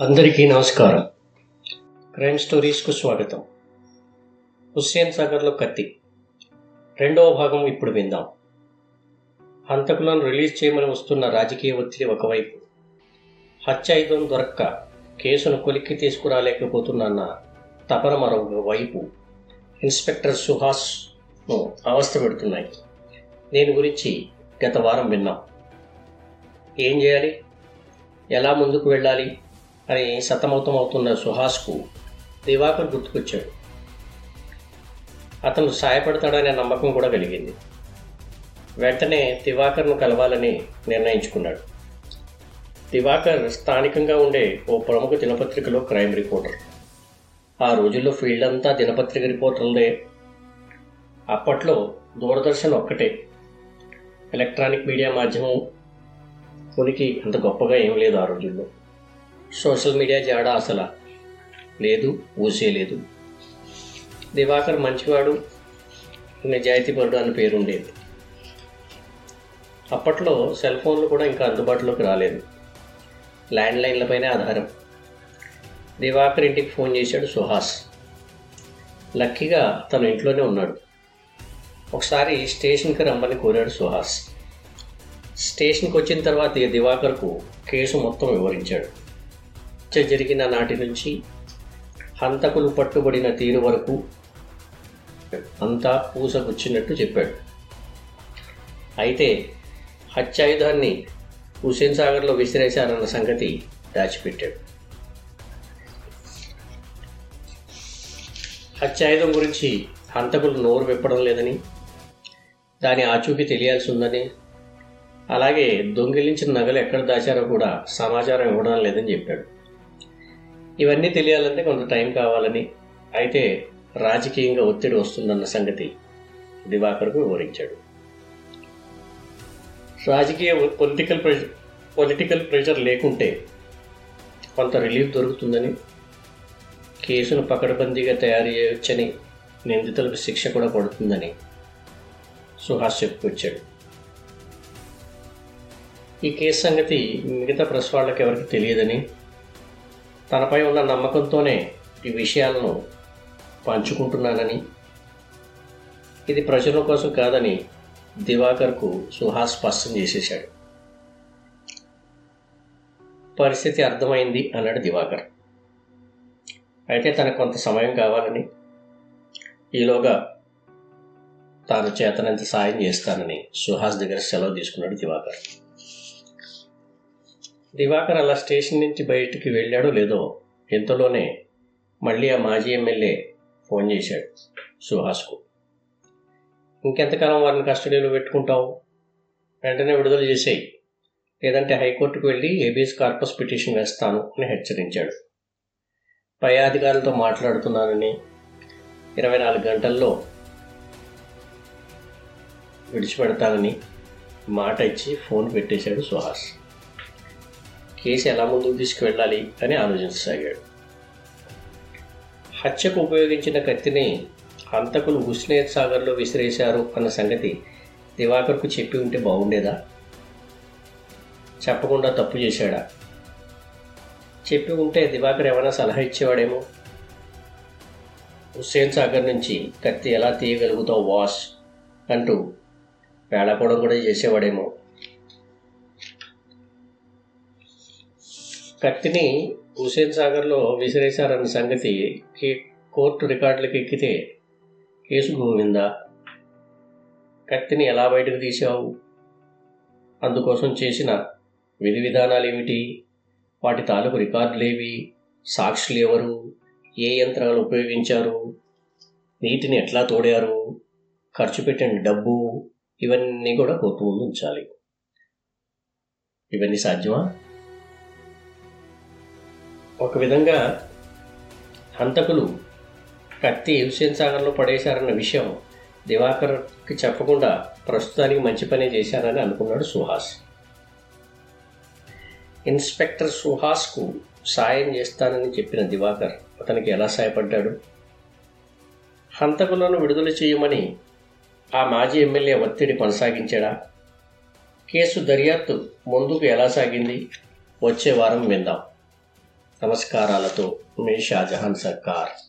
అందరికీ నమస్కారం. క్రైమ్ స్టోరీస్కు స్వాగతం. హుస్సేన్ సాగర్లో కత్తి. రెండవ భాగం ఇప్పుడు విందాం. హంతకులను రిలీజ్ చేయమని వస్తున్న రాజకీయ ఒత్తిడి ఒకవైపు. హత్యాయుధం దొరక్క కేసును కొలిక్కి తీసుకురాలేకపోతున్న తపన మరొక వైపు. ఇన్స్పెక్టర్ సుహాస్ను అవస్థ పెడుతున్నాయి. దీని గురించి గత వారం విన్నాం. ఏం చేయాలి? ఎలా ముందుకు వెళ్ళాలి? అని సతమతం అవుతున్న సుహాస్కు? దివాకర్ గుర్తుకొచ్చాడు. అతను సాయపడతాడనే నమ్మకం కూడా కలిగింది. వెంటనే దివాకర్ను కలవాలని నిర్ణయించుకున్నాడు. దివాకర్ స్థానికంగా ఉండే ఓ ప్రముఖ దినపత్రికలో క్రైమ్ రిపోర్టర్. ఆ రోజుల్లో ఫీల్డ్ అంతా దినపత్రిక రిపోర్టర్లే అప్పట్లో దూరదర్శన్ ఒక్కటే. ఎలక్ట్రానిక్ మీడియా మాధ్యమం. ఉనికి అంత గొప్పగా ఏం లేదు ఆ రోజుల్లో. సోషల్ మీడియా జాడ అసలు. లేదు ఊసేయలేదు దివాకర్ మంచివాడు నిజాయితీపరుడు అని పేరుండేది. అప్పట్లో సెల్ ఫోన్లు కూడా ఇంకా అందుబాటులోకి రాలేదు. ల్యాండ్ లైన్లపైనే ఆధారం. దివాకర్ ఇంటికి ఫోన్ చేశాడు సుహాస్. లక్కీగా తను ఇంట్లోనే ఉన్నాడు. ఒకసారి స్టేషన్కి రమ్మని కోరాడు సుహాస్. స్టేషన్కి వచ్చిన తర్వాత దివాకర్కు కేసు మొత్తం వివరించాడు. హత్య జరిగిన నాటి నుంచి హంతకులు పట్టుబడిన తీరు వరకు అంతా పూసగుచ్చినట్టు చెప్పాడు. అయితే హత్యాయుధాన్ని హుసేన్ సాగర్లో విసిరేశారన్న సంగతి దాచిపెట్టాడు. హత్యాయుధం గురించి హంతకులు నోరు విప్పడం లేదని దాని ఆచూకీ తెలియాల్సి ఉందని అలాగే దొంగిలించిన నగలు ఎక్కడ దాచారో కూడా సమాచారం ఇవ్వడం లేదని చెప్పాడు. ఇవన్నీ తెలియాలంటే కొంత టైం కావాలని. అయితే రాజకీయంగా ఒత్తిడి వస్తుందన్న సంగతి దివాకర్కు వివరించాడు. రాజకీయ పొలిటికల్ ప్రెషర్ పొలిటికల్ ప్రెషర్ లేకుంటే కొంత రిలీఫ్ దొరుకుతుందని కేసును పకడ్బందీగా తయారు చేయవచ్చని నిందితులకు శిక్ష కూడా పడుతుందని సుహాస్ చెప్పుకొచ్చాడు. ఈ కేసు సంగతి మిగతా ప్రెస్ వాళ్ళకి ఎవరికి తెలియదని తనపై ఉన్న నమ్మకంతోనే ఈ విషయాలను పంచుకుంటున్నానని ఇది ప్రచురణ కోసం కాదని దివాకర్కు సుహాస్ స్పష్టం చేసేశాడు. పరిస్థితి అర్థమైంది అన్నాడు దివాకర్. అయితే తనకు కొంత సమయం కావాలని ఈలోగా తాను చేతనంత సాయం చేస్తానని సుహాస్ దగ్గర సెలవు తీసుకున్నాడు దివాకర్. దివాకర్ అలా స్టేషన్ నుంచి బయటికి వెళ్ళాడో లేదో ఇంతలోనే మళ్ళీ ఆ మాజీ ఎమ్మెల్యే ఫోన్ చేశాడు సుహాస్కు. ఇంకెంతకాలం వారిని కస్టడీలో పెట్టుకుంటావు? వెంటనే విడుదల చేసేయి. లేదంటే హైకోర్టుకు వెళ్ళి ఏబిఎస్ కార్పస్ పిటిషన్ వేస్తాను అని హెచ్చరించాడు. పై అధికారులతో మాట్లాడుతున్నానని ఇరవై నాలుగు గంటల్లో విడిచిపెడతానని మాట ఇచ్చి ఫోన్ పెట్టేశాడు సుహాస్. కేసు ఎలా ముందుకు తీసుకువెళ్ళాలి అని ఆలోచించసాగాడు హత్యకు ఉపయోగించిన కత్తిని హంతకులు హుస్నేత్ సాగర్లో విసిరేశారు అన్న సంగతి దివాకర్కు చెప్పి ఉంటే బాగుండేదా? చెప్పకుండా తప్పు చేశాడా? చెప్పి ఉంటే దివాకర్ ఏమైనా సలహా ఇచ్చేవాడేమో? హుస్సేన్ సాగర్ నుంచి కత్తి ఎలా తీయగలుగుతావు వాష్ అంటూ వేళాకోవడం కూడా చేసేవాడేమో. కత్తిని హుసేన్ సాగర్లో విసిరేశారన్న సంగతి కోర్టు రికార్డులకు ఎక్కితే కేసు గోవిందా కత్తిని ఎలా బయటకు తీసావు అందుకోసం చేసిన విధి విధానాలు ఏమిటి? వాటి తాలూకు రికార్డులేవి సాక్షులు ఎవరు? ఏ యంత్రాలు ఉపయోగించారు? నీటిని ఎట్లా తోడారు? ఖర్చు పెట్టిన డబ్బు? ఇవన్నీ కూడా కోర్టు ముందు ఉంచాలి. ఇవన్నీ సాధ్యమా? ఒక విధంగా హంతకులు కత్తి హుస్సేన్ సాగర్లో పడేశారన్న విషయం దివాకర్కి చెప్పకుండా ప్రస్తుతానికి మంచి పనే చేశారని అనుకున్నాడు సుహాస్. ఇన్స్పెక్టర్ సుహాస్కు సాయం చేస్తానని చెప్పిన దివాకర్ అతనికి ఎలా సాయపడ్డాడు? హంతకులను విడుదల చేయమని ఆ మాజీ ఎమ్మెల్యే ఒత్తిడి కొనసాగించాడా? కేసు దర్యాప్తు ముందుకు ఎలా సాగింది? వచ్చే వారం విందాం. నమస్కారాలతో మీ షాజహాన్ సర్కార్.